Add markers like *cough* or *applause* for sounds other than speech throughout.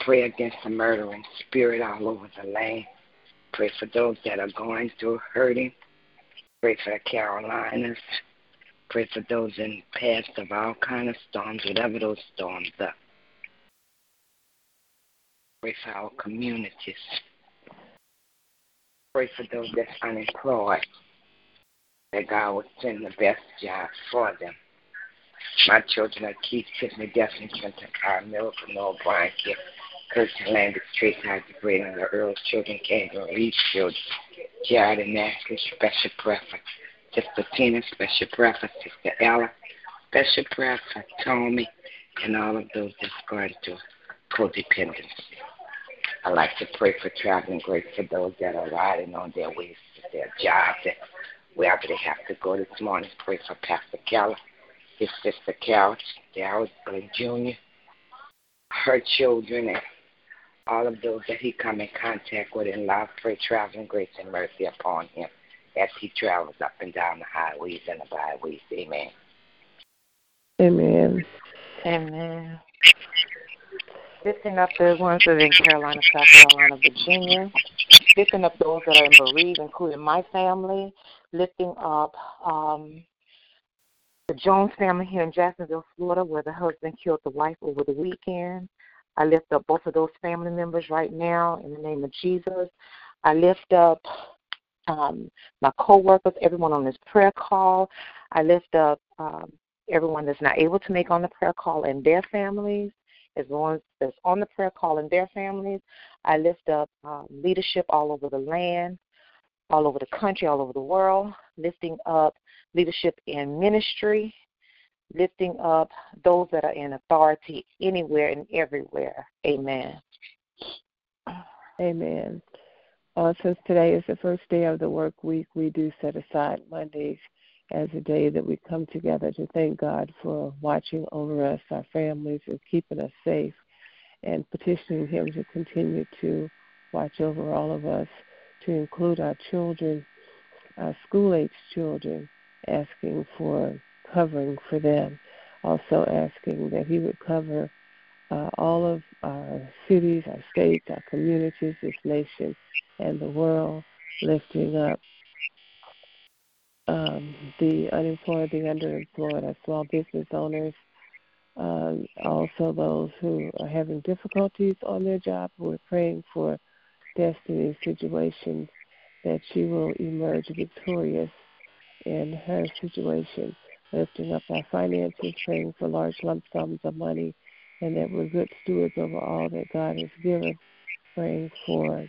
Pray against the murdering spirit all over the land. Pray for those that are going through hurting. Pray for the Carolinas. Pray for those in paths of all kind of storms, whatever those storms are. Pray for our communities. Pray for those that's unemployed. That God will send the best job for them. My children are Keith, Tiffany, Daphne, Clinton, Carl, Miracle, Noah, Brian, Kip, Kirsten, Lambert, Trace, Isaac, Braden, the Earl's children, Kendra, Reed's children, Jared and Ashley, special preference. Sister Tina, special preference. Sister Ella, special preference. Tommy, and all of those that's going through codependence. I like to pray for traveling grace for those that are riding on their ways to their jobs and wherever they have to go this morning. Pray for Pastor Keller his sister Carol, Darrell Jr., her children, and all of those that he come in contact with in love, pray traveling grace and mercy upon him as he travels up and down the highways and the byways. Amen. Amen. Amen. Lifting up the ones that are in Carolina, South Carolina, Virginia. Lifting up those that are in bereaved, including my family. Lifting up um, the Jones family here in Jacksonville, Florida, where the husband killed the wife over the weekend. I lift up both of those family members right now in the name of Jesus. I lift up um, my coworkers, everyone on this prayer call. I lift up um, everyone that's not able to make on the prayer call and their families, as long as that's on the prayer call and their families. I lift up um, leadership all over the land, all over the country, all over the world, lifting up leadership in ministry, lifting up those that are in authority anywhere and everywhere. Amen. Amen. Uh, since today is the first day of the work week, we do set aside Mondays as a day that we come together to thank God for watching over us, our families, and keeping us safe, and petitioning Him to continue to watch over all of us, to include our children, our school age children, asking for covering for them. Also asking that He would cover uh, all of our cities, our states, our communities, this nation, and the world, lifting up um, the unemployed, the underemployed, our small business owners, um, also those who are having difficulties on their job. We're praying for Destiny's situation that she will emerge victorious in her situation, lifting up our finances, praying for large lump sums of money, and that we're good stewards over all that God has given, praying for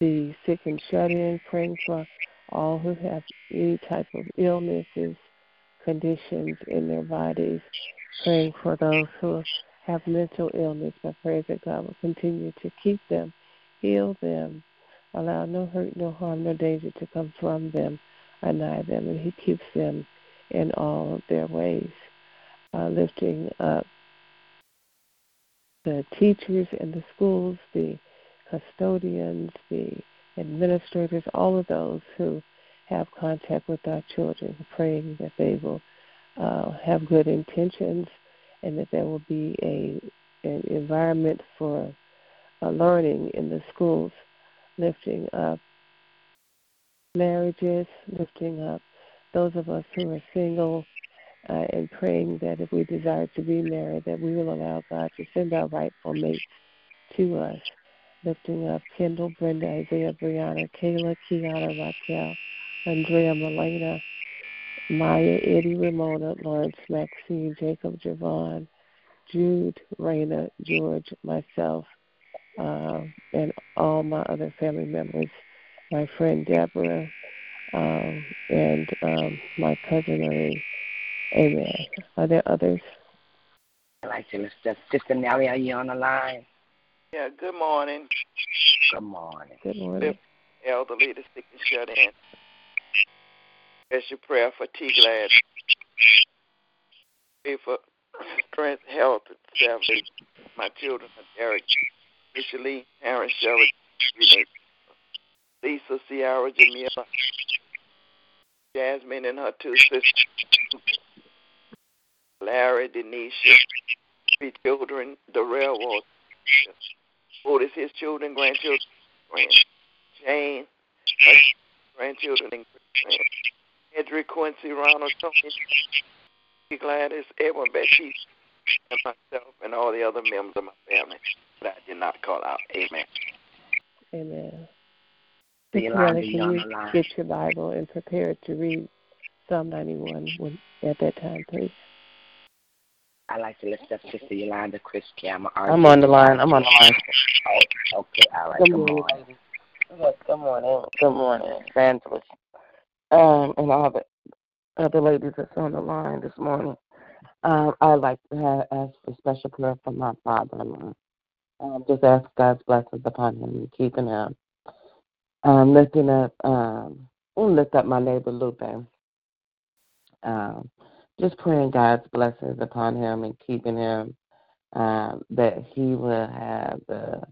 the sick and shut in, praying for all who have any type of illnesses, conditions in their bodies, praying for those who have mental illness. I pray that God will continue to keep them, heal them, allow no hurt, no harm, no danger to come from them anigh them, and He keeps them in all of their ways, uh, lifting up the teachers in the schools, the custodians, the administrators, all of those who have contact with our children, praying that they will uh, have good intentions and that there will be a an environment for uh, learning in the schools, lifting up marriages, lifting up those of us who are single, uh, and praying that if we desire to be married, that we will allow God to send our rightful mates to us. Lifting up Kendall, Brenda, Isaiah, Brianna, Kayla, Kiana, Raquel, Andrea, Melena, Maya, Eddie, Ramona, Lawrence, Maxine, Jacob, Javon, Jude, Raina, George, myself, uh, and all my other family members my friend Deborah, um, and um, my cousin Marie. Amen. Are there others? I'd like to Mr. Sister Nellie, are you on the line? Yeah, good morning. Good morning. Good morning. Elderly, the sick and shut in. Special prayer for T. Glad. Pray for strength, health, and salvation. My children are Derek, Michelle, Aaron, Shelley, Lisa, Ciara, Jamila, Jasmine and her two sisters, Larry, Denisha, three children, the railroad. Otis, his children, grandchildren, friends. Jane, grandchildren, and friends. Edric, Quincy, Ronald, Tony, Gladys, Edwin, Betty, and myself, and all the other members of my family that I did not call out. Amen. Amen. Yolanda, can you on you the line. get your Bible and prepare to read Psalm 91 when, at that time, please? I'd like to lift up Sister Yolanda Chris Cameron. I'm on the line. I'm on the line. Oh, okay, all right. Good Come morning, on. ladies. Yes, good morning. Good morning, Evangelist. Um, and all the other ladies that's on the line this morning. Um, I'd like to have, ask for special prayer for my father-in-law. Um, just ask God's blessings upon him and keeping him. Um, lifting up, um, and lift up my neighbor Lupe. Um, just praying God's blessings upon him and keeping him. Um, that he will have the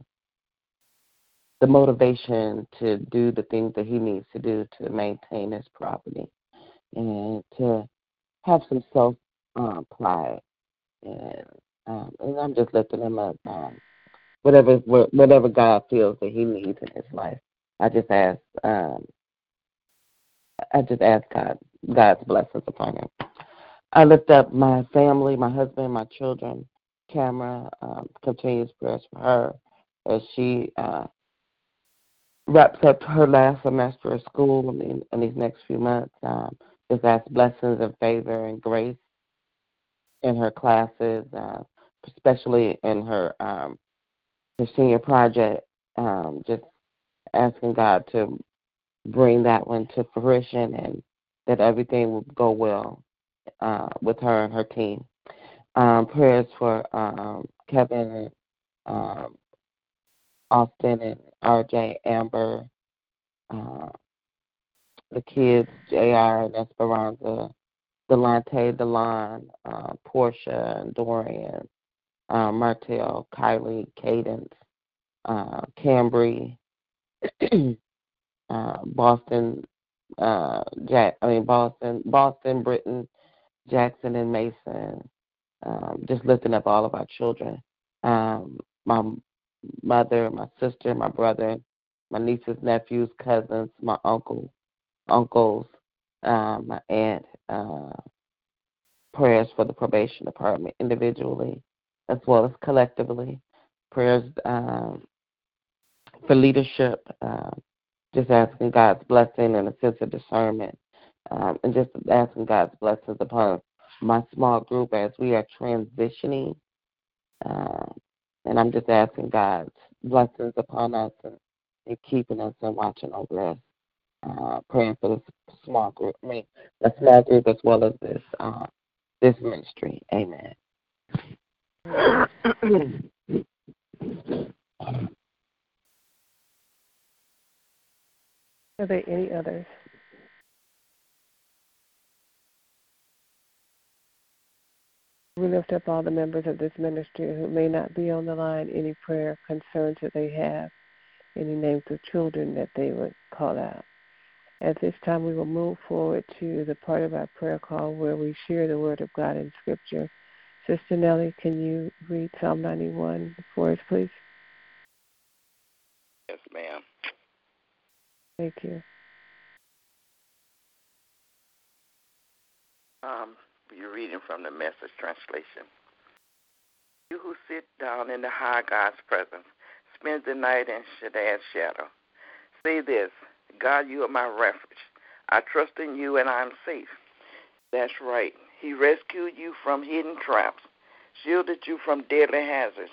the motivation to do the things that he needs to do to maintain his property and to have some self um, pride. And, um, and I'm just lifting him up. Um, whatever whatever God feels that he needs in his life, I just ask. Um, I just ask God God's blessings upon him. I lift up my family, my husband, my children, Camera. Um, continues prayers for her as she uh, wraps up her last semester of school in, in these next few months. Um, just ask blessings and favor and grace in her classes, uh, especially in her um, her senior project. Um, just asking God to bring that one to fruition and that everything will go well uh, with her and her team. Um, prayers for um, Kevin um, Austin and RJ, Amber, uh, the kids, JR and Esperanza, Delante, Delon, uh, Portia and Dorian, uh, Martell, Kylie, Cadence, uh, Cambry, *clears throat* uh, Boston, uh, Jack. I mean Boston, Boston, Britain, Jackson, and Mason. Um, just lifting up all of our children. Um, my mother, my sister, my brother, my nieces, nephews, cousins, my uncle, uncles, um, my aunt. Uh, prayers for the probation department individually as well as collectively. Prayers um, for leadership, uh, just asking God's blessing and a sense of discernment, um, and just asking God's blessings upon my small group as we are transitioning. Uh, and I'm just asking God's blessings upon us and, and keeping us and watching over us. Uh, praying for this small group, I mean, the small group as well as this uh, this ministry. Amen. *clears throat* Are there any others? We lift up all the members of this ministry who may not be on the line, any prayer concerns that they have, any names of children that they would call out. At this time, we will move forward to the part of our prayer call where we share the Word of God in Scripture. Sister Nellie, can you read Psalm 91 for us, please? Yes, ma'am. Thank you. Um, you're reading from the Message translation. You who sit down in the high God's presence, spend the night in Shaddai's shadow. Say this God, you are my refuge. I trust in you and I'm safe. That's right. He rescued you from hidden traps, shielded you from deadly hazards.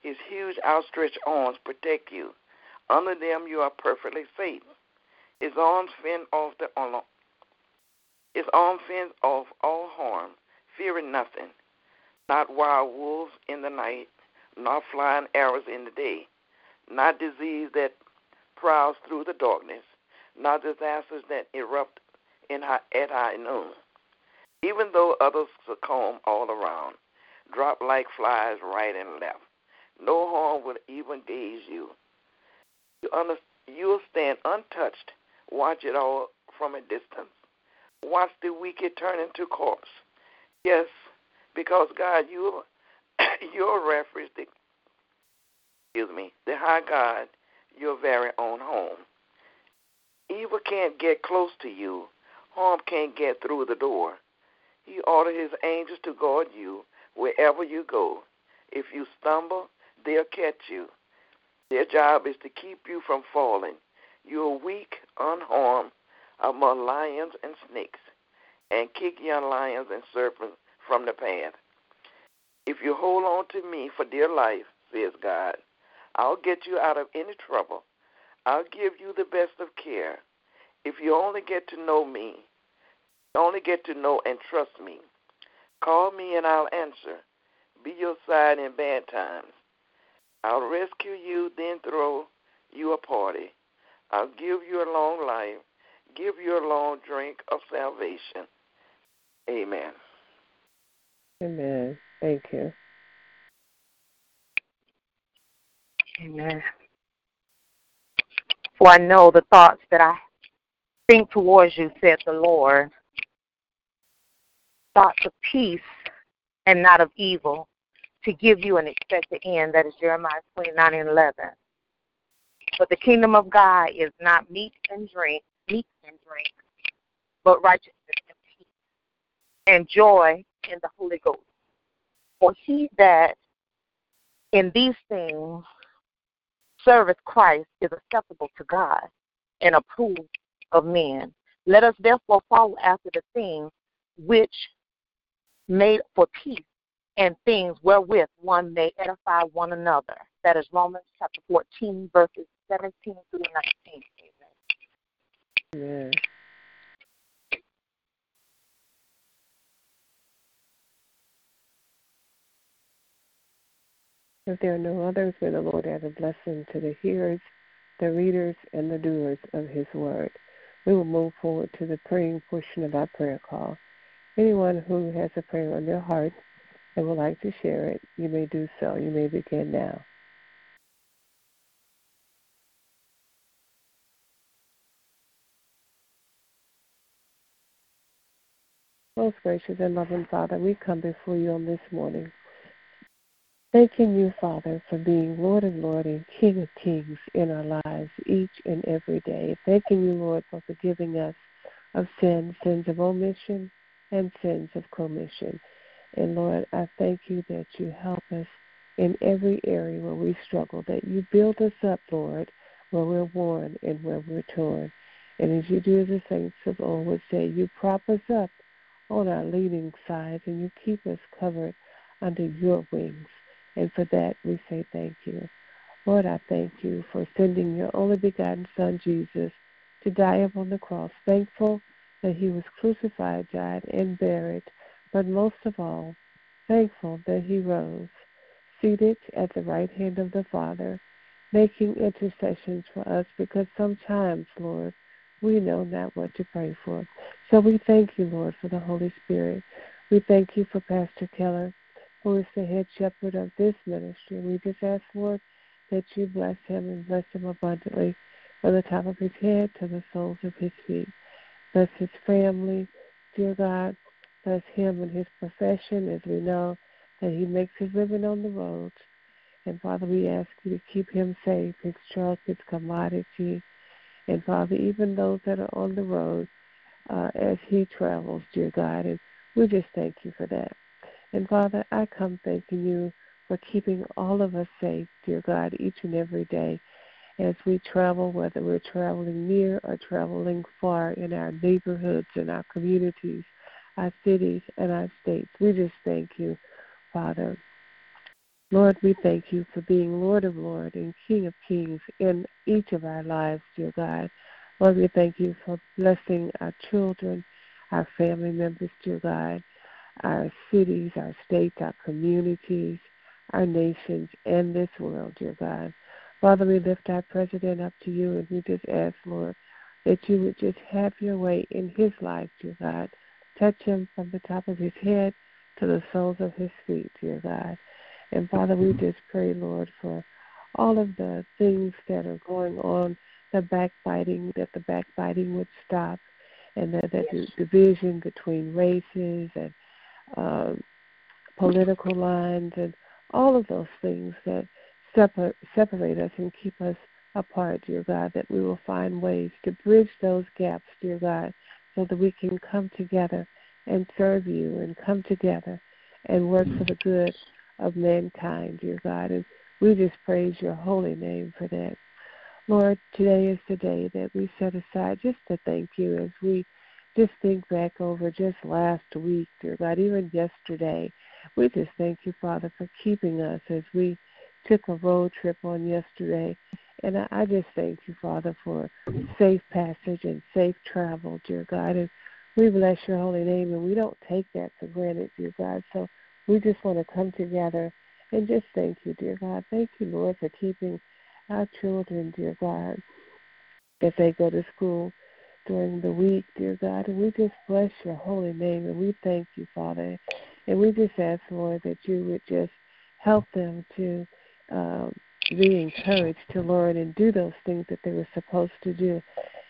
His huge outstretched arms protect you. Under them you are perfectly safe. His arms fend off the his fends off all harm, fearing nothing. Not wild wolves in the night, not flying arrows in the day, not disease that prowls through the darkness, not disasters that erupt in high, at high noon. Even though others succumb all around, drop like flies right and left, no harm will even gaze you. You'll stand untouched, watch it all from a distance. Watch the wicked turn into corpse. Yes, because God, you *coughs* your refuge, the, excuse me, the high God, your very own home. Evil can't get close to you. Harm can't get through the door. He ordered his angels to guard you wherever you go. If you stumble, they'll catch you. Their job is to keep you from falling. You are weak, unharmed among lions and snakes, and kick young lions and serpents from the path. If you hold on to me for dear life, says God, I'll get you out of any trouble. I'll give you the best of care. If you only get to know me, only get to know and trust me, call me and I'll answer. Be your side in bad times. I'll rescue you, then throw you a party. I'll give you a long life, give you a long drink of salvation. Amen. Amen. Thank you. Amen. For I know the thoughts that I think towards you, said the Lord. Thoughts of peace and not of evil, to give you an expected end. That is Jeremiah 29 and 11. But the kingdom of God is not meat and drink, meat and drink, but righteousness and peace and joy in the Holy Ghost. For he that in these things serveth Christ is acceptable to God and approved of men. Let us therefore follow after the things which made for peace and things wherewith one may edify one another. That is Romans chapter 14, verses 17 through 19. Amen. If there are no others, may the Lord add a blessing to the hearers, the readers, and the doers of His word. We will move forward to the praying portion of our prayer call. Anyone who has a prayer on their heart and would like to share it, you may do so. You may begin now. Most gracious and loving Father, we come before you on this morning Thanking you, Father, for being Lord of Lords and King of Kings in our lives each and every day. Thanking you, Lord, for forgiving us of sins, sins of omission and sins of commission. And Lord, I thank you that you help us in every area where we struggle, that you build us up, Lord, where we're worn and where we're torn. And as you do the saints of old would say, you prop us up on our leaning sides and you keep us covered under your wings. And for that, we say thank you. Lord, I thank you for sending your only begotten Son, Jesus, to die upon the cross. Thankful that he was crucified, died, and buried, but most of all, thankful that he rose, seated at the right hand of the Father, making intercessions for us because sometimes, Lord, we know not what to pray for. So we thank you, Lord, for the Holy Spirit. We thank you for Pastor Keller who is the head shepherd of this ministry. We just ask, Lord, that you bless him and bless him abundantly from the top of his head to the soles of his feet. Bless his family, dear God. Bless him and his profession as we know that he makes his living on the road. And Father, we ask you to keep him safe, his truck, his commodity. And Father, even those that are on the road uh, as he travels, dear God. And we just thank you for that. And Father, I come thanking you for keeping all of us safe, dear God, each and every day as we travel, whether we're traveling near or traveling far in our neighborhoods and our communities, our cities, and our states. We just thank you, Father. Lord, we thank you for being Lord of Lords and King of Kings in each of our lives, dear God. Lord, we thank you for blessing our children, our family members, dear God our cities, our states, our communities, our nations, and this world, dear God. Father, we lift our president up to you and we just ask, Lord, that you would just have your way in his life, dear God. Touch him from the top of his head to the soles of his feet, dear God. And Father, we just pray, Lord, for all of the things that are going on, the backbiting, that the backbiting would stop, and that, that the division between races and um, political lines and all of those things that separ- separate us and keep us apart, dear God, that we will find ways to bridge those gaps, dear God, so that we can come together and serve you and come together and work for the good of mankind, dear God. And we just praise your holy name for that. Lord, today is the day that we set aside just to thank you as we just think back over just last week, dear God, even yesterday. We just thank you, Father, for keeping us as we took a road trip on yesterday. And I, I just thank you, Father, for safe passage and safe travel, dear God. And we bless your holy name, and we don't take that for granted, dear God. So we just want to come together and just thank you, dear God. Thank you, Lord, for keeping our children, dear God, as they go to school during the week, dear God. And we just bless your holy name and we thank you, Father. And we just ask, Lord, that you would just help them to um, be encouraged to learn and do those things that they were supposed to do,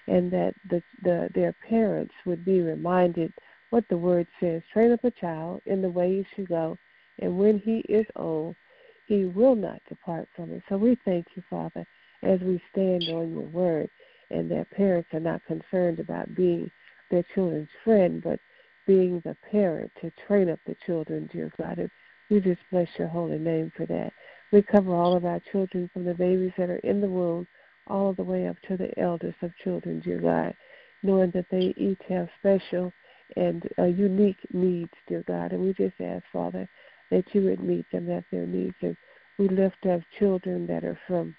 and that the, the their parents would be reminded what the word says: train up a child in the way he should go, and when he is old, he will not depart from it. So we thank you, Father, as we stand on your word, and their parents are not concerned about being their children's friend, but being the parent to train up the children, dear God. And we just bless your holy name for that. We cover all of our children from the babies that are in the womb all the way up to the eldest of children, dear God, knowing that they each have special and uh, unique needs, dear God. And we just ask, Father, that you would meet them at their needs. And we lift up children that are from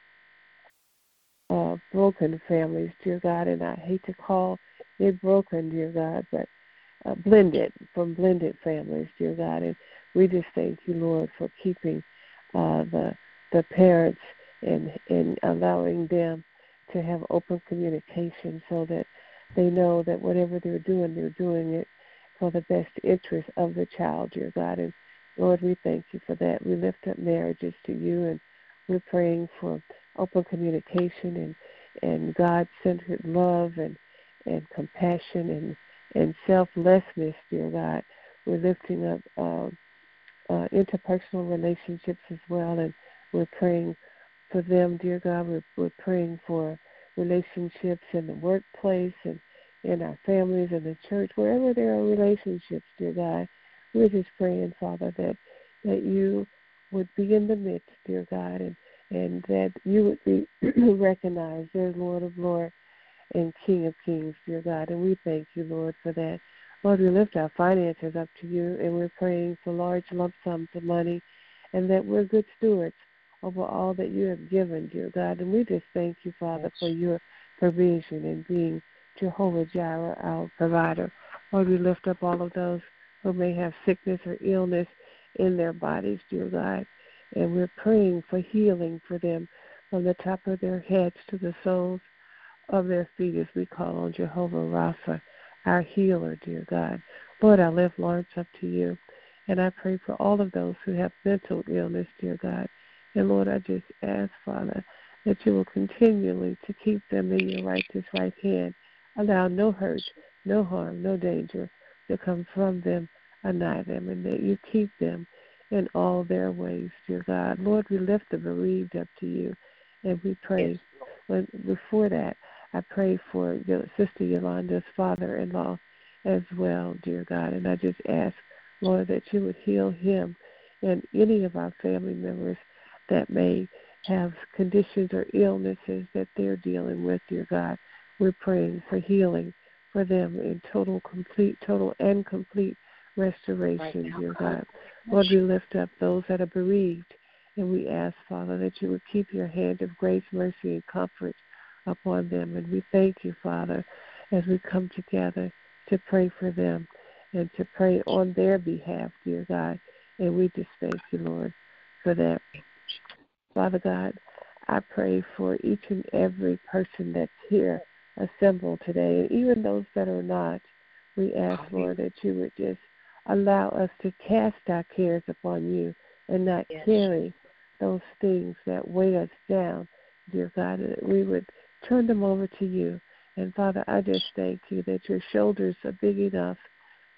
uh, broken families, dear God. And I hate to call it broken, dear God, but uh, blended, from blended families, dear God. And we just thank you, Lord, for keeping uh, the the parents and and allowing them to have open communication so that they know that whatever they're doing, they're doing it for the best interest of the child, dear God. And Lord, we thank you for that. We lift up marriages to you and we're praying for open communication and, and God centered love and, and compassion and, and selflessness, dear God. We're lifting up uh, uh, interpersonal relationships as well, and we're praying for them, dear God. We're, we're praying for relationships in the workplace and in our families and the church, wherever there are relationships, dear God. We're just praying, Father, that that you would be in the midst, dear God, and and that you would be *clears throat* recognized as Lord of Lords and King of Kings, dear God. And we thank you, Lord, for that. Lord, we lift our finances up to you, and we're praying for large lump sums of money, and that we're good stewards over all that you have given, dear God. And we just thank you, Father, for your provision and being Jehovah Jireh, our provider. Lord, we lift up all of those who may have sickness or illness in their bodies, dear God. And we're praying for healing for them from the top of their heads to the soles of their feet as we call on Jehovah Rapha our healer, dear God. Lord, I lift Lawrence up to you. And I pray for all of those who have mental illness, dear God. And Lord, I just ask, Father, that you will continually to keep them in your righteous right hand. Allow no hurt, no harm, no danger to come from them or nigh them, and that you keep them in all their ways, dear God. Lord, we lift the bereaved up to you, and we pray. But before that, I pray for your sister Yolanda's father-in-law as well, dear God. And I just ask, Lord, that you would heal him and any of our family members that may have conditions or illnesses that they're dealing with, dear God. We're praying for healing for them in total, complete, total and complete restoration, right dear God. Lord, we lift up those that are bereaved, and we ask, Father, that you would keep your hand of grace, mercy, and comfort upon them. And we thank you, Father, as we come together to pray for them and to pray on their behalf, dear God. And we just thank you, Lord, for that. Father God, I pray for each and every person that's here assembled today, and even those that are not. We ask, Lord, that you would just allow us to cast our cares upon you and not yes. carry those things that weigh us down, dear God, that we would turn them over to you. And Father, I just thank you that your shoulders are big enough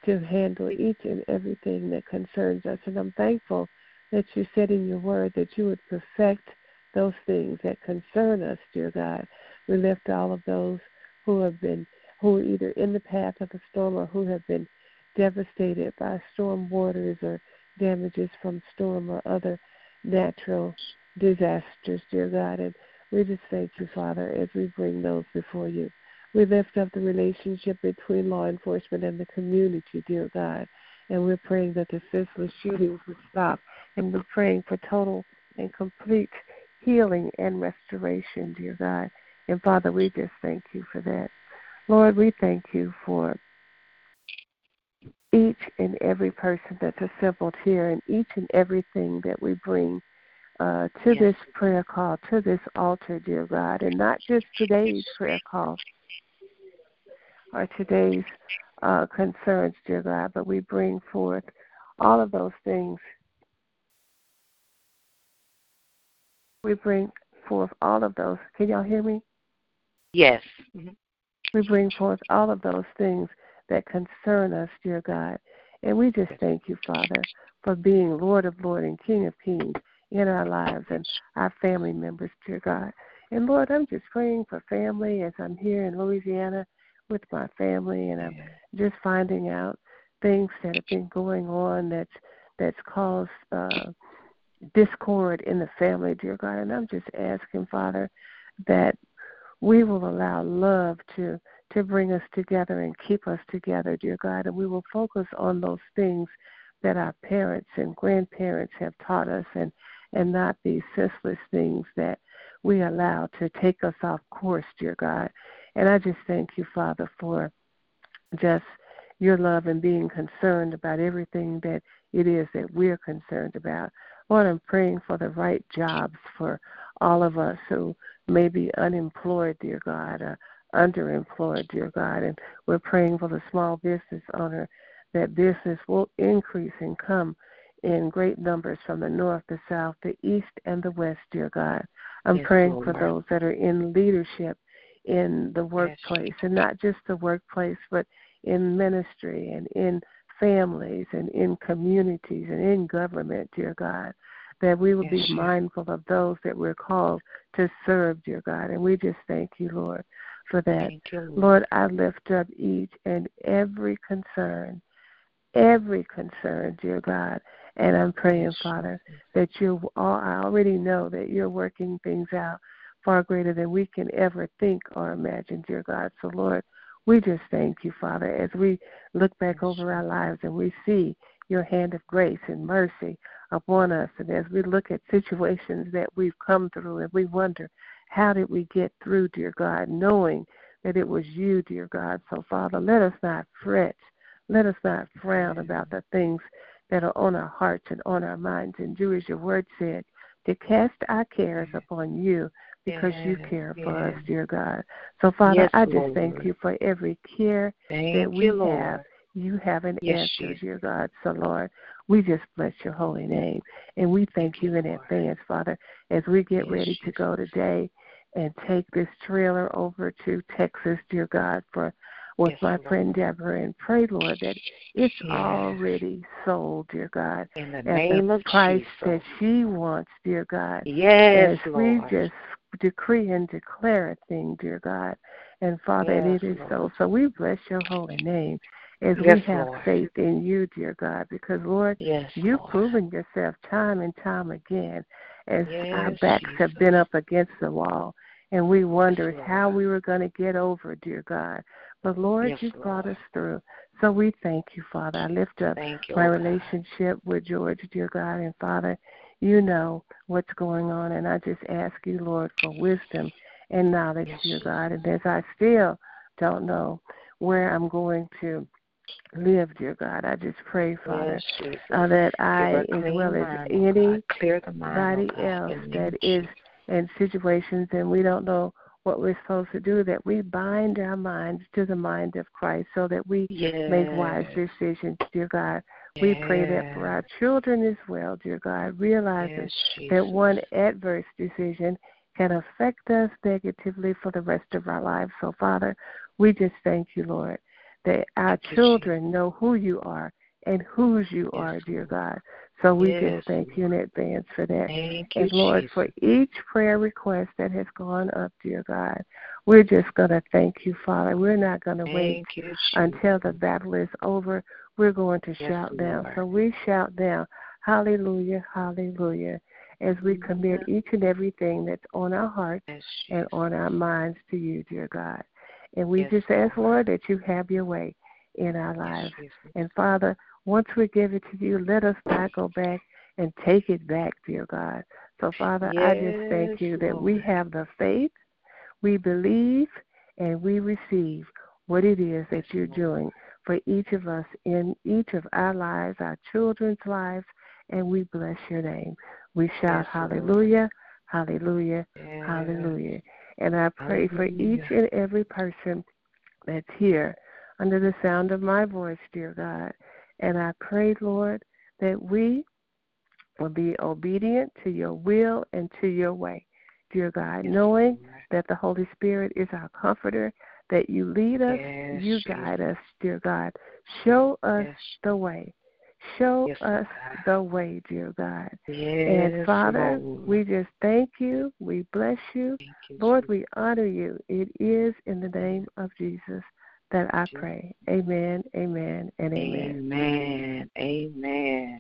to handle each and everything that concerns us. And I'm thankful that you said in your word that you would perfect those things that concern us, dear God. We lift all of those who have been who are either in the path of a storm or who have been devastated by storm waters or damages from storm or other natural disasters, dear God. And we just thank you, Father, as we bring those before you. We lift up the relationship between law enforcement and the community, dear God. And we're praying that the senseless shootings would stop. And we're praying for total and complete healing and restoration, dear God. And Father, we just thank you for that. Lord, we thank you for each and every person that's assembled here and each and everything that we bring uh, to yes. this prayer call, to this altar, dear God, and not just today's prayer call or today's uh, concerns, dear God, but we bring forth all of those things. We bring forth all of those. Can y'all hear me? Yes. Mm-hmm. We bring forth all of those things that concern us, dear God. And we just thank you, Father, for being Lord of Lords and King of Kings in our lives and our family members, dear God. And Lord, I'm just praying for family as I'm here in Louisiana with my family, and I'm just finding out things that have been going on that's that's caused uh, discord in the family, dear God. And I'm just asking, Father, that we will allow love to to bring us together and keep us together, dear God, and we will focus on those things that our parents and grandparents have taught us and and not these senseless things that we allow to take us off course, dear God. And I just thank you, Father, for just your love and being concerned about everything that it is that we're concerned about. Lord, I'm praying for the right jobs for all of us who may be unemployed, dear God, or underemployed, dear God. And we're praying for the small business owner that business will increase and come in great numbers from the north, the south, the east, and the west, dear God. I'm yes, praying Lord. for those that are in leadership in the workplace, yes. and not just the workplace, but in ministry and in families and in communities and in government, dear God. That we will yes, be mindful of those that we're called to serve, dear God. And we just thank you, Lord, for that. You, Lord. Lord, I lift up each and every concern, every concern, dear God and I'm praying, Father, that you all, I already know that you're working things out far greater than we can ever think or imagine, dear God. So, Lord, we just thank you, Father, as we look back over our lives and we see your hand of grace and mercy upon us. And as we look at situations that we've come through and we wonder, how did we get through, dear God, knowing that it was you, dear God. So, Father, let us not fret. Let us not frown about the things that are on our hearts and on our minds. And do as your word said, to cast our cares upon you because you care for us, dear God. So, Father, yes, I just Lord. thank you for every care thank that we you, have. You have an yes, answer, dear God. So, Lord, we just bless your holy name. And we thank, thank you in advance, Father, as we get yes, ready to go today and take this trailer over to Texas, dear God, for with yes, my Lord. friend Deborah and pray, Lord, that it's yes. already sold, dear God. In the name the of Jesus. that she wants, dear God. Yes, As Lord. we just decree and declare a thing, dear God. And Father, yes, and it is Lord. so. So we bless your holy name as yes, we have Lord. faith in you, dear God, because Lord, yes, you've Lord. proven yourself time and time again as our backs Jesus. have been up against the wall. And we wondered how we were going to get over, dear God. But Lord, Yes, you brought us through. So we thank you, Father. I lift up you, my God. relationship with George, dear God. And Father, you know what's going on. And I just ask you, Lord, for wisdom and knowledge, Yes, dear God. And as I still don't know where I'm going to live, dear God, I just pray, Father, Yes, uh, that I, as well as oh any God. Clear the mind, anybody oh else in the name that is in situations and we don't know what we're supposed to do, that we bind our minds to the mind of Christ so that we yes. make wise decisions, dear God. We pray that for our children as well, dear God, realizing yes, that one adverse decision can affect us negatively for the rest of our lives. So, Father, we just thank you, Lord, that our children know who you are and whose you yes, are, dear God. So we Yes, just thank you in advance for that. Thank you, And Lord, Jesus. for each prayer request that has gone up, dear God, we're just going to thank you, Father. We're not going to wait you, until the battle is over. We're going to Yes, shout down. So we shout down, Hallelujah, Hallelujah, as we commit each and everything that's on our hearts Yes, and on our minds to you, dear God. And we just ask, Lord. That you have your way in our lives. And Father, once we give it to you, let us not go back and take it back, dear God. So, Father, I just thank you that we have the faith, we believe, and we receive what it is that you're doing for each of us in each of our lives, our children's lives, and we bless your name. We shout Yes, hallelujah, hallelujah, Yes. hallelujah. And I pray for each and every person that's here under the sound of my voice, dear God. And I pray, Lord, that we will be obedient to your will and to your way, dear God, Yes, knowing that the Holy Spirit is our comforter, that you lead us, Yes, you guide us, dear God. Show us Yes. the way. Show Yes, us God. the way, dear God. Yes, and Father, Lord. we just thank you. We bless you. You, Lord, Jesus. we honor you. It is in the name of Jesus that I pray. Amen, amen, and amen. Amen. Amen.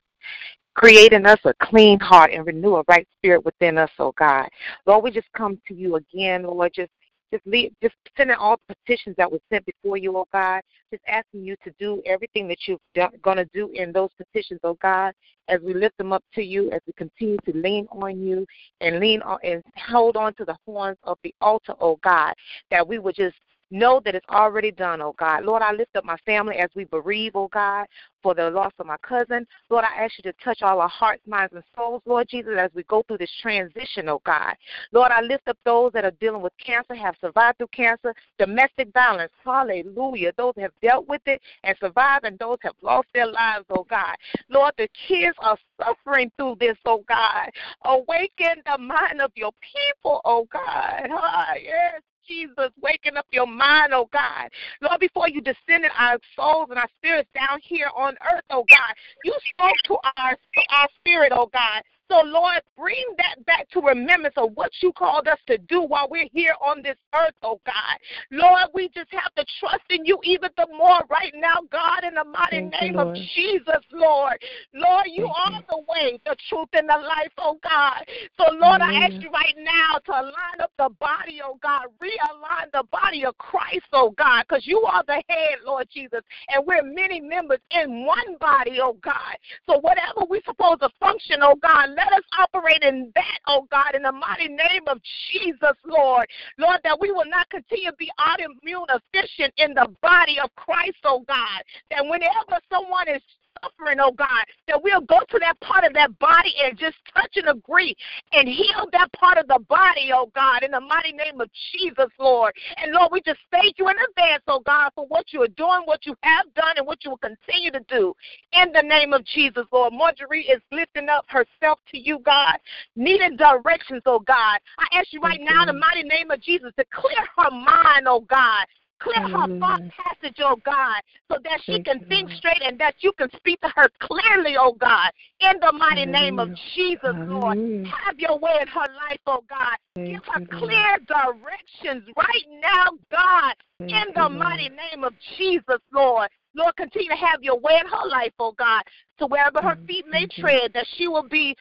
Create in us a clean heart and renew a right spirit within us, oh God. Lord, we just come to you again, Lord, just just leave, just sending all the petitions that were sent before you, oh God. Just asking you to do everything that you're going to do in those petitions, oh God, as we lift them up to you, as we continue to lean on you and lean on and hold on to the horns of the altar, oh God, that we would just know that it's already done, oh God. Lord, I lift up my family as we bereave, oh God, for the loss of my cousin. Lord, I ask you to touch all our hearts, minds, and souls, Lord Jesus, as we go through this transition, oh God. Lord, I lift up those that are dealing with cancer, have survived through cancer, domestic violence, hallelujah. Those have dealt with it and survived, and those have lost their lives, oh God. Lord, the kids are suffering through this, oh God. Awaken the mind of your people, oh God. Ah, yes. Jesus, waking up your mind, oh God. Lord, before you descended our souls and our spirits down here on earth, oh God, you spoke to our, our spirit, oh God. So, Lord, bring that back to remembrance of what you called us to do while we're here on this earth, oh God. Lord, we just have to trust in you even the more right now, God, in the mighty Thank you, name of Jesus, Lord. Lord, you Thank are you. the way, the truth, and the life, oh God. So, Lord, I ask you right now to line up the body, oh God, realign the body of Christ, oh God, because you are the head, Lord Jesus, and we're many members in one body, oh God. So, whatever we're supposed to function, oh God, let us operate in that, oh God, in the mighty name of Jesus, Lord. Lord, that we will not continue to be autoimmune efficient in the body of Christ, oh God. That whenever someone is suffering, oh God, that we'll go to that part of that body and just touch and agree and heal that part of the body, oh God, in the mighty name of Jesus, Lord. And Lord, we just thank you in advance, oh God, for what you are doing, what you have done, and what you will continue to do in the name of Jesus, Lord. Marjorie is lifting up herself to you, God, needing directions, oh God. I ask you right now in the mighty name of Jesus to clear her mind, oh God. Clear her thought passage, oh God, so that she can you, think Lord. straight and that you can speak to her clearly, oh God, in the mighty name of Hallelujah. Jesus, Lord. Have your way in her life, oh God. Thank Give her you, Lord. clear directions right now, God, Thank in the mighty name of Jesus, Lord. Lord, continue to have your way in her life, oh God, to wherever her feet may tread, that she will be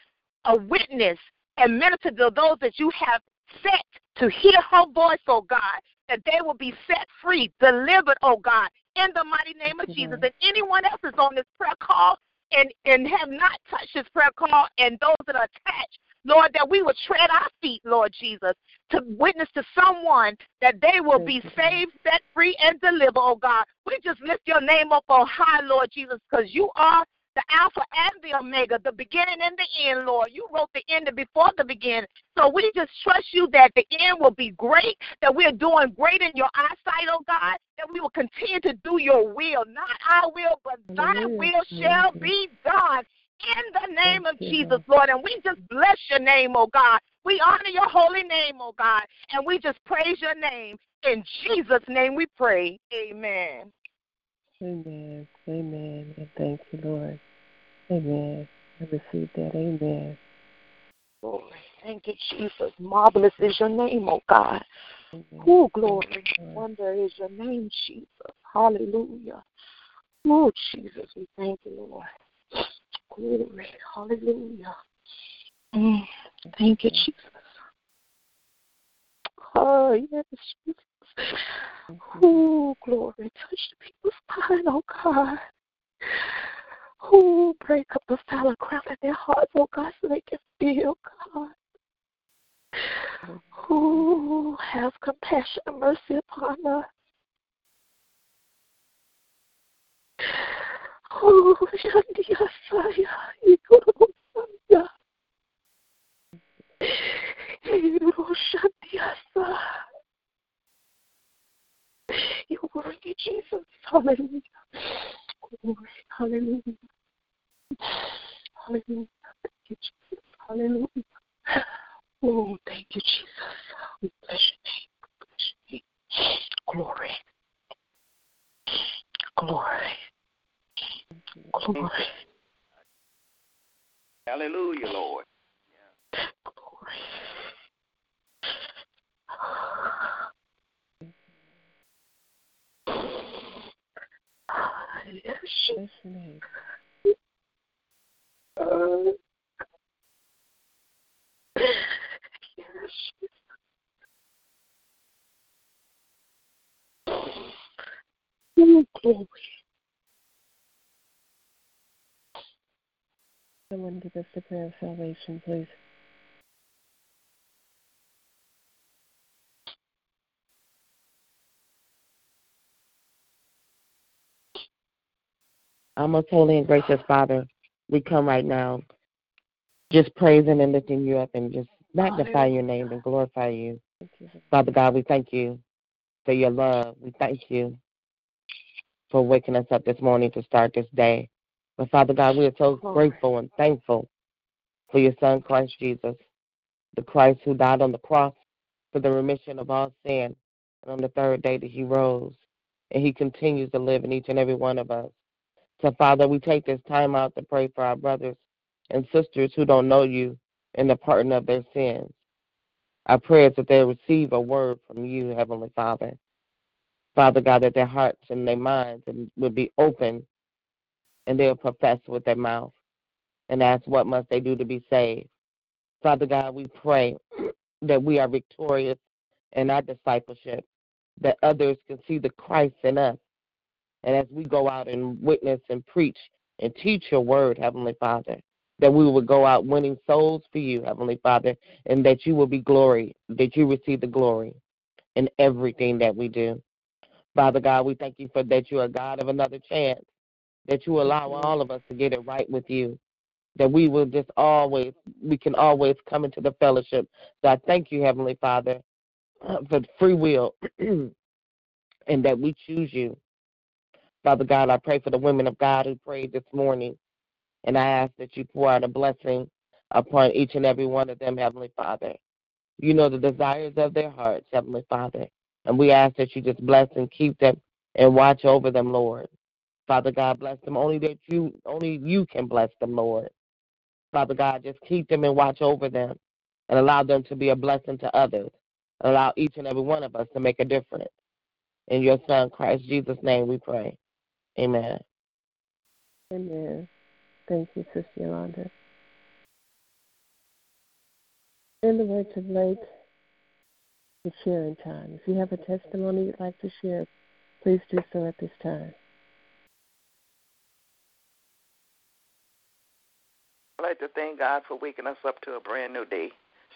a witness and minister to those that you have set to hear her voice, oh God, that they will be set free, delivered, oh God, in the mighty name of you, Jesus. And anyone else is on this prayer call and, and have not touched this prayer call and those that are attached, Lord, that we will tread our feet, Lord Jesus, to witness to someone that they will be saved, set free, and delivered, oh God. We just lift your name up on high, Lord Jesus, because you are the Alpha and the Omega, the beginning and the end, Lord. You wrote the end before the beginning. So we just trust you that the end will be great, that we're doing great in your eyesight, oh God, that we will continue to do your will, not our will, but thy will shall be done in the name of Jesus, Lord. Lord. And we just bless your name, oh God. We honor your holy name, oh God, and we just praise your name. In Jesus' name we pray. Amen. Amen. Amen. And thank you, Lord. Amen. I receive that. Amen. Glory. Thank you, Jesus. Marvelous is your name, oh God. Oh, glory. Wonder is your name, Jesus. Hallelujah. Oh, Jesus, we thank you, Lord. Glory. Hallelujah. Mm. Thank you, Jesus. Oh, yes, Jesus. Oh, glory. Touch the people's mind, oh God. Oh, break up the silent crown in their hearts, oh God, so they can feel, God. Oh, have compassion and mercy upon us. Oh, Shandia Saya, Ikorosia. Iro Shandia Saya. *laughs* You're worthy, Jesus. Hallelujah. Glory. Hallelujah. Hallelujah. Thank you, Jesus. Hallelujah. Oh, thank you, Jesus. We bless your name. We bless your name. Glory. Glory. Glory. Hallelujah, Lord. Glory. Yes, your uh, yes. Oh, glory. Someone give us the prayer of salvation, please. Our most holy and gracious Father, we come right now just praising and lifting you up and just magnify your name and glorify you. Father God, we thank you for your love. We thank you for waking us up this morning to start this day. But Father God, we are so grateful and thankful for your Son, Christ Jesus, the Christ who died on the cross for the remission of all sin. And on the third day that he rose, and he continues to live in each and every one of us. So, Father, we take this time out to pray for our brothers and sisters who don't know you and the pardon of their sins. Our prayers that they receive a word from you, Heavenly Father. Father God, that their hearts and their minds will be open and they'll profess with their mouth and ask what must they do to be saved. Father God, we pray that we are victorious in our discipleship, that others can see the Christ in us. And as we go out and witness and preach and teach your word, Heavenly Father, that we will go out winning souls for you, Heavenly Father, and that you will be glory, that you receive the glory in everything that we do. Father God, we thank you for that you are God of another chance, that you allow all of us to get it right with you, that we will just always, we can always come into the fellowship. So I thank you, Heavenly Father, *clears throat* for free will *clears throat* and that we choose you. Father God, I pray for the women of God who prayed this morning, and I ask that you pour out a blessing upon each and every one of them, Heavenly Father. You know the desires of their hearts, Heavenly Father. And we ask that you just bless and keep them and watch over them, Lord. Father God, bless them. Only that you only you can bless them, Lord. Father God, just keep them and watch over them and allow them to be a blessing to others. Allow each and every one of us to make a difference. In your son Christ Jesus' name we pray. Amen. Amen. Thank you, Sister Yolanda. In the words of late, it's sharing time. If you have a testimony you'd like to share, please do so at this time. I'd like to thank God for waking us up to a brand new day,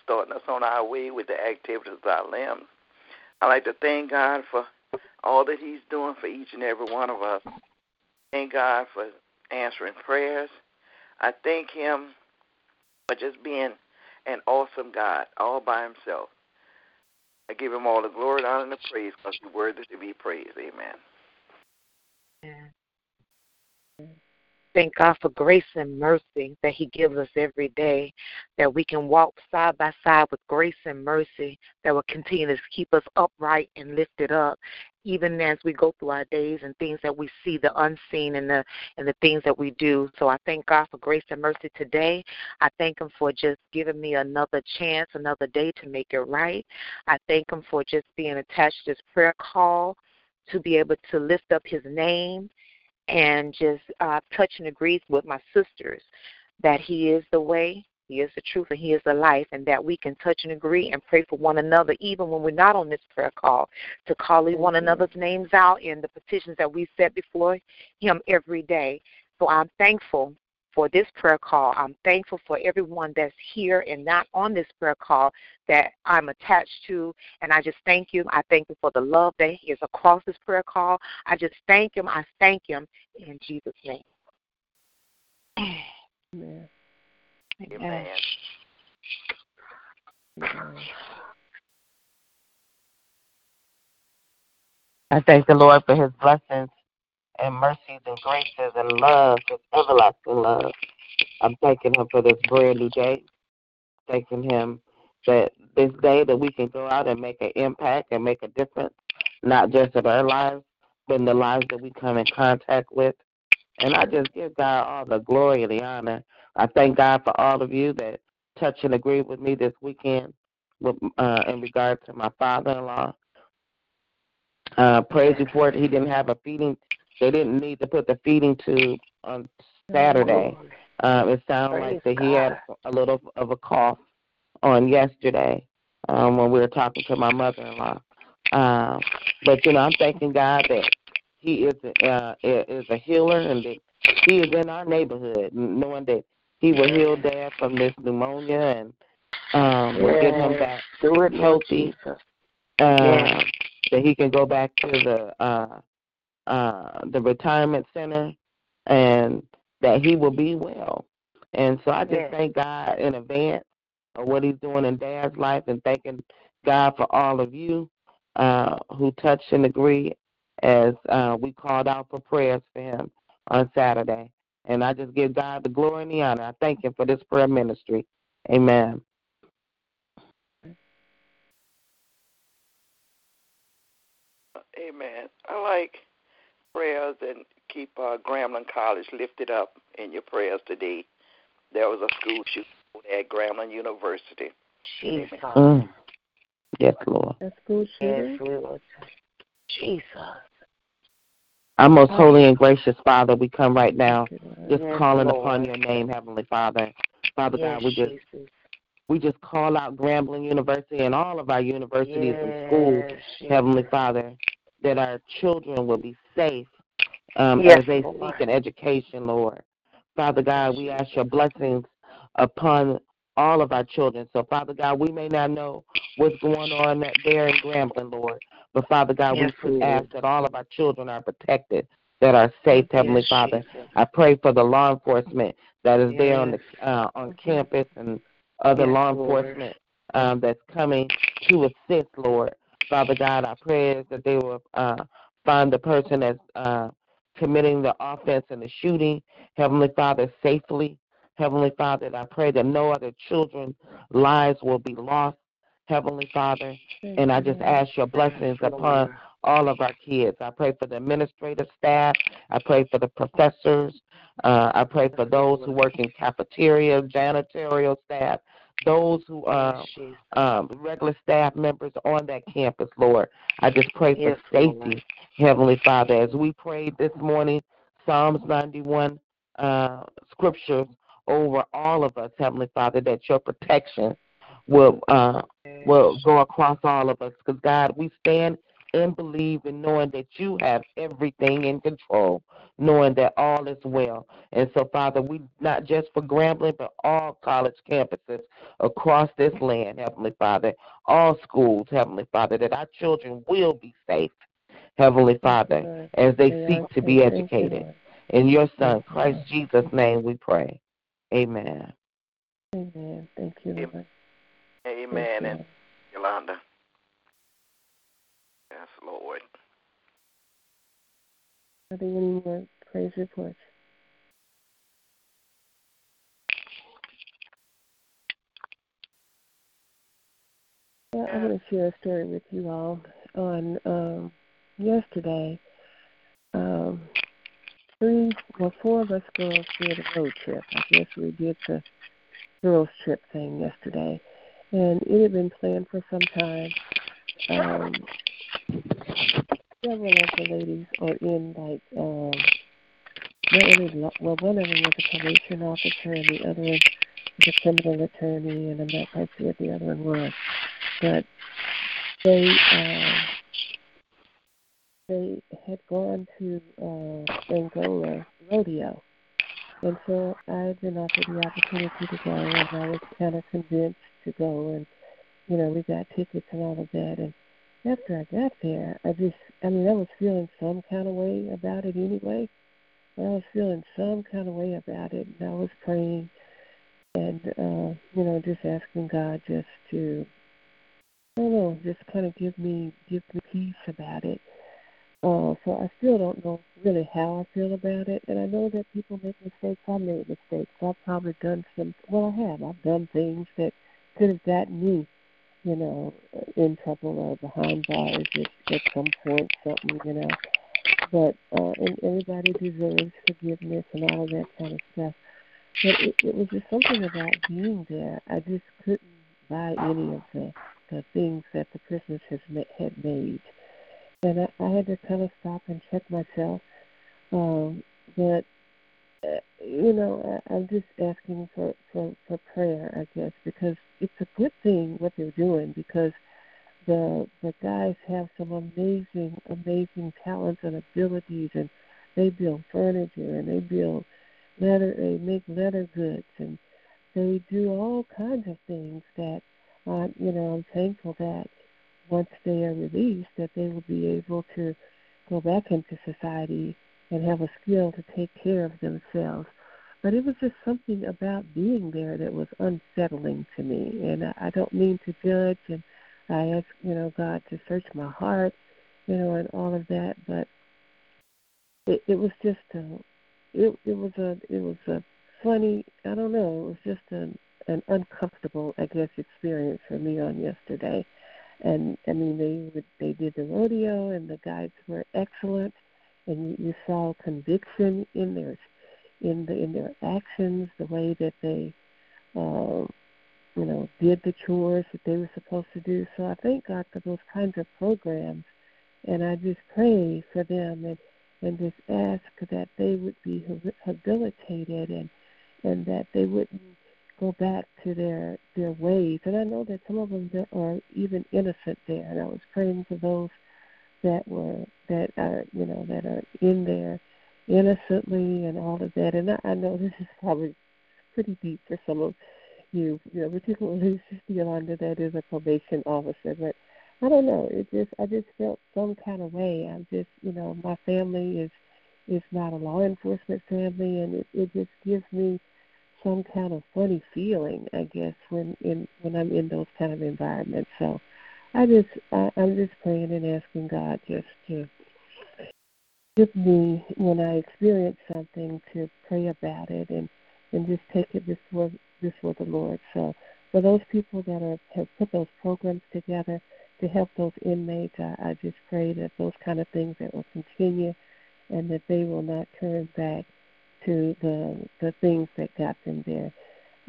starting us on our way with the activities of our limbs. I'd like to thank God for all that He's doing for each and every one of us. Thank God for answering prayers. I thank Him for just being an awesome God all by Himself. I give Him all the glory, honor, and the praise because He's worthy to be praised. Amen. Thank God for grace and mercy that He gives us every day, that we can walk side by side with grace and mercy that will continue to keep us upright and lifted up even as we go through our days and things that we see, the unseen and the and the things that we do. So I thank God for grace and mercy today. I thank Him for just giving me another chance, another day to make it right. I thank Him for just being attached to this prayer call to be able to lift up His name and just uh, touch and agree with my sisters that He is the way, he is the truth and He is the life, and that we can touch and agree and pray for one another, even when we're not on this prayer call, to call one mm-hmm. another's names out in the petitions that we set before Him every day. So I'm thankful for this prayer call. I'm thankful for everyone that's here and not on this prayer call that I'm attached to. And I just thank you. I thank you for the love that is across this prayer call. I just thank Him. I thank Him in Jesus' name. Amen. Amen. I thank the Lord for his blessings and mercies and graces and love, his everlasting love. I'm thanking him for this brand new day. Thanking him that this day that we can go out and make an impact and make a difference, not just in our lives, but in the lives that we come in contact with. And I just give God all the glory and the honor. I thank God for all of you that touch and agree with me this weekend with, uh, in regard to my father-in-law. Uh, praise report, he didn't have a feeding. They didn't need to put the feeding tube on Saturday. Um, it sounded like that he had a little of a cough on yesterday um, when we were talking to my mother-in-law. Um, but you know, I'm thanking God that He is uh, is a healer and that He is in our neighborhood, knowing that he will heal Dad from this pneumonia and um, we'll get him back healthy. Uh, that he can go back to the uh, uh, the retirement center and that he will be well. And so I just thank God in advance of what he's doing in Dad's life and thanking God for all of you uh, who touched and agree as uh, we called out for prayers for him on Saturday. And I just give God the glory and the honor. I thank Him for this prayer ministry. Amen. Amen. I like prayers and keep uh, Grambling College lifted up in your prayers today. There was a school shooting at Grambling University. Jesus. Mm. Yes, Lord. A school shooting? Yes, Jesus. Our most holy and gracious Father, we come right now just calling upon your name, Heavenly Father. Father God, we just we just call out Grambling University and all of our universities and schools, Heavenly Father, that our children will be safe um, as they seek an education, Lord. Father God, we ask your blessings upon all of our children. So, Father God, we may not know what's going on there in Grambling, Lord, but Father God, yes, we ask that all of our children are protected, that are safe, Heavenly yes, Father. Jesus. I pray for the law enforcement that is yes. there on the uh, on campus and other law enforcement um, that's coming to assist, Lord. Father God, I pray that they will uh, find the person that's uh, committing the offense and the shooting, Heavenly Father, safely. Heavenly Father, I pray that no other children's lives will be lost Heavenly Father. And I just ask your blessings upon all of our kids. I pray for the administrative staff. I pray for the professors. Uh, I pray for those who work in cafeteria, janitorial staff, those who are um, regular staff members on that campus, Lord. I just pray for safety, Heavenly Father. As we prayed this morning, Psalms 91 uh, scriptures over all of us, Heavenly Father, that your protection will uh, will go across all of us. Because God, we stand and believe in knowing that you have everything in control, knowing that all is well. And so, Father, we not just for Grambling, but all college campuses across this land, Heavenly Father, all schools, Heavenly Father, that our children will be safe, Heavenly Father, as they seek to be educated. In your Son, Christ Jesus' name, we pray. Amen. Amen. Thank you, Lord. Amen. And Yolanda. Yes, Lord. Are there any more praise reports? Well, I'm going to share a story with you all on um, yesterday, um, three, well, four of us girls did a road trip. I guess we did the girls trip thing yesterday, and it had been planned for some time. Um, several of the ladies are in like um, really. Well, one of them was a probation officer, and the other was a criminal attorney, and I'm not quite sure what the other one was, but they. Um, they had gone to uh, Angola rodeo. And so I had been offered the opportunity to go, and I was kind of convinced to go. And, you know, we got tickets and all of that. And after I got there, I just, I mean, I was feeling some kind of way about it anyway. I was feeling some kind of way about it, and I was praying and, uh, you know, just asking God just to, I don't know, just kind of give me, give me peace about it uh, so I still don't know really how I feel about it, and I know that people make mistakes. I made mistakes. I've probably done some. Well, I have. I've done things that could have gotten me, you know, in trouble or behind bars at, at some point, something, you know. But uh, and everybody deserves forgiveness and all of that kind of stuff. But it, it was just something about being there. I just couldn't buy any of the the things that the prisoners has had made and I, I had to kind of stop and check myself. Um, but you know, I, I'm just asking for, for for prayer, I guess, because it's a good thing what they're doing because the the guys have some amazing amazing talents and abilities, and they build furniture and they build leather, they make leather goods, and they do all kinds of things that, uh, you know, I'm thankful that once they are released, that they will be able to go back into society and have a skill to take care of themselves. But it was just something about being there that was unsettling to me. And I, don't mean to judge, and I ask, you know, God to search my heart, you know, and all of that. But it, it was just a, it, it was a, it was a funny. I don't know. It was just an, an uncomfortable, I guess, experience for me on yesterday and I mean they would they did the rodeo and the guides were excellent, and you, you saw conviction in their in the in their actions, the way that they uh, you know did the chores that they were supposed to do. So I thank God for those kinds of programs, and I just pray for them and and just ask that they would be rehabilitated and and that they wouldn't go back to their their ways. And I know that some of them are even innocent there. And I was praying for those that were that are you know that are in there innocently and all of that. And I, I know this is probably pretty deep for some of you, you know, particularly *laughs* Yolanda that is a probation officer. But I don't know. It just I just felt some kind of way. I'm just you know my family is is not a law enforcement family, and it, it just gives me some kind of funny feeling, I guess, when in when I'm in those kind of environments. So I just I, I'm just praying and asking God just to give me when I experience something to pray about it and and just take it before before the Lord. So for those people that are have put those programs together to help those inmates, I, I just pray that those kind of things that will continue and that they will not turn back to the the things that got them there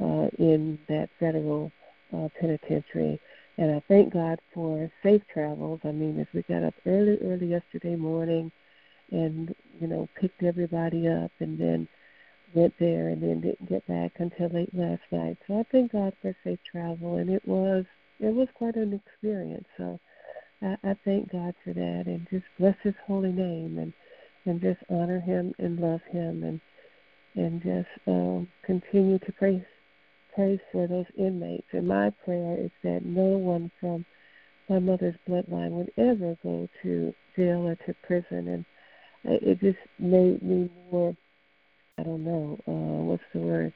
uh, in that federal uh, penitentiary. And I thank God for safe travels. I mean, as we got up early, early yesterday morning, and you know picked everybody up, and then went there, and then didn't get back until late last night. So I thank God for safe travel, and it was it was quite an experience. So I, I thank God for that, and just bless His holy name, and and just honor Him and love Him, and and just um, continue to pray pray for those inmates. And my prayer is that no one from my mother's bloodline would ever go to jail or to prison. And it just made me more, I don't know, uh, what's the word,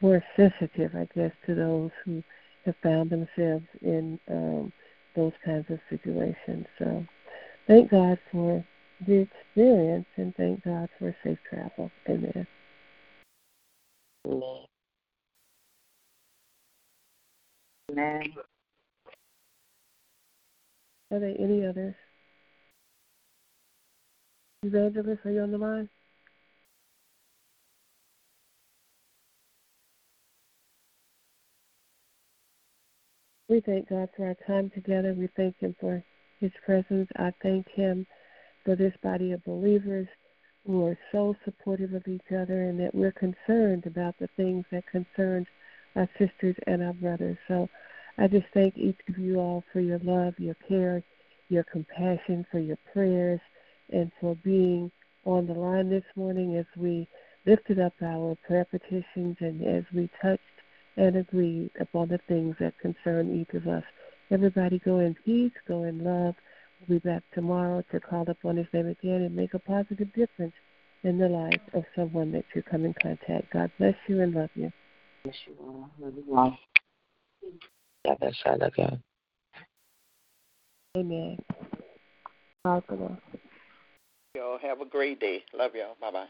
more sensitive, I guess, to those who have found themselves in um, those kinds of situations. So thank God for the experience and thank God for safe travel. Amen. Amen. Amen. Are there any others? Evangelist, are you on the line? We thank God for our time together. We thank Him for His presence. I thank Him for this body of believers who are so supportive of each other and that we're concerned about the things that concern our sisters and our brothers. So I just thank each of you all for your love, your care, your compassion, for your prayers, and for being on the line this morning as we lifted up our prayer petitions and as we touched and agreed upon the things that concern each of us. Everybody go in peace, go in love. We'll be back tomorrow to call upon his name again and make a positive difference in the life of someone that you come in contact. God bless you and love you. Bless you all. Love you all. Yeah, that's right. Okay. Amen. Bye for now. Y'all have a great day. Love y'all. Bye bye.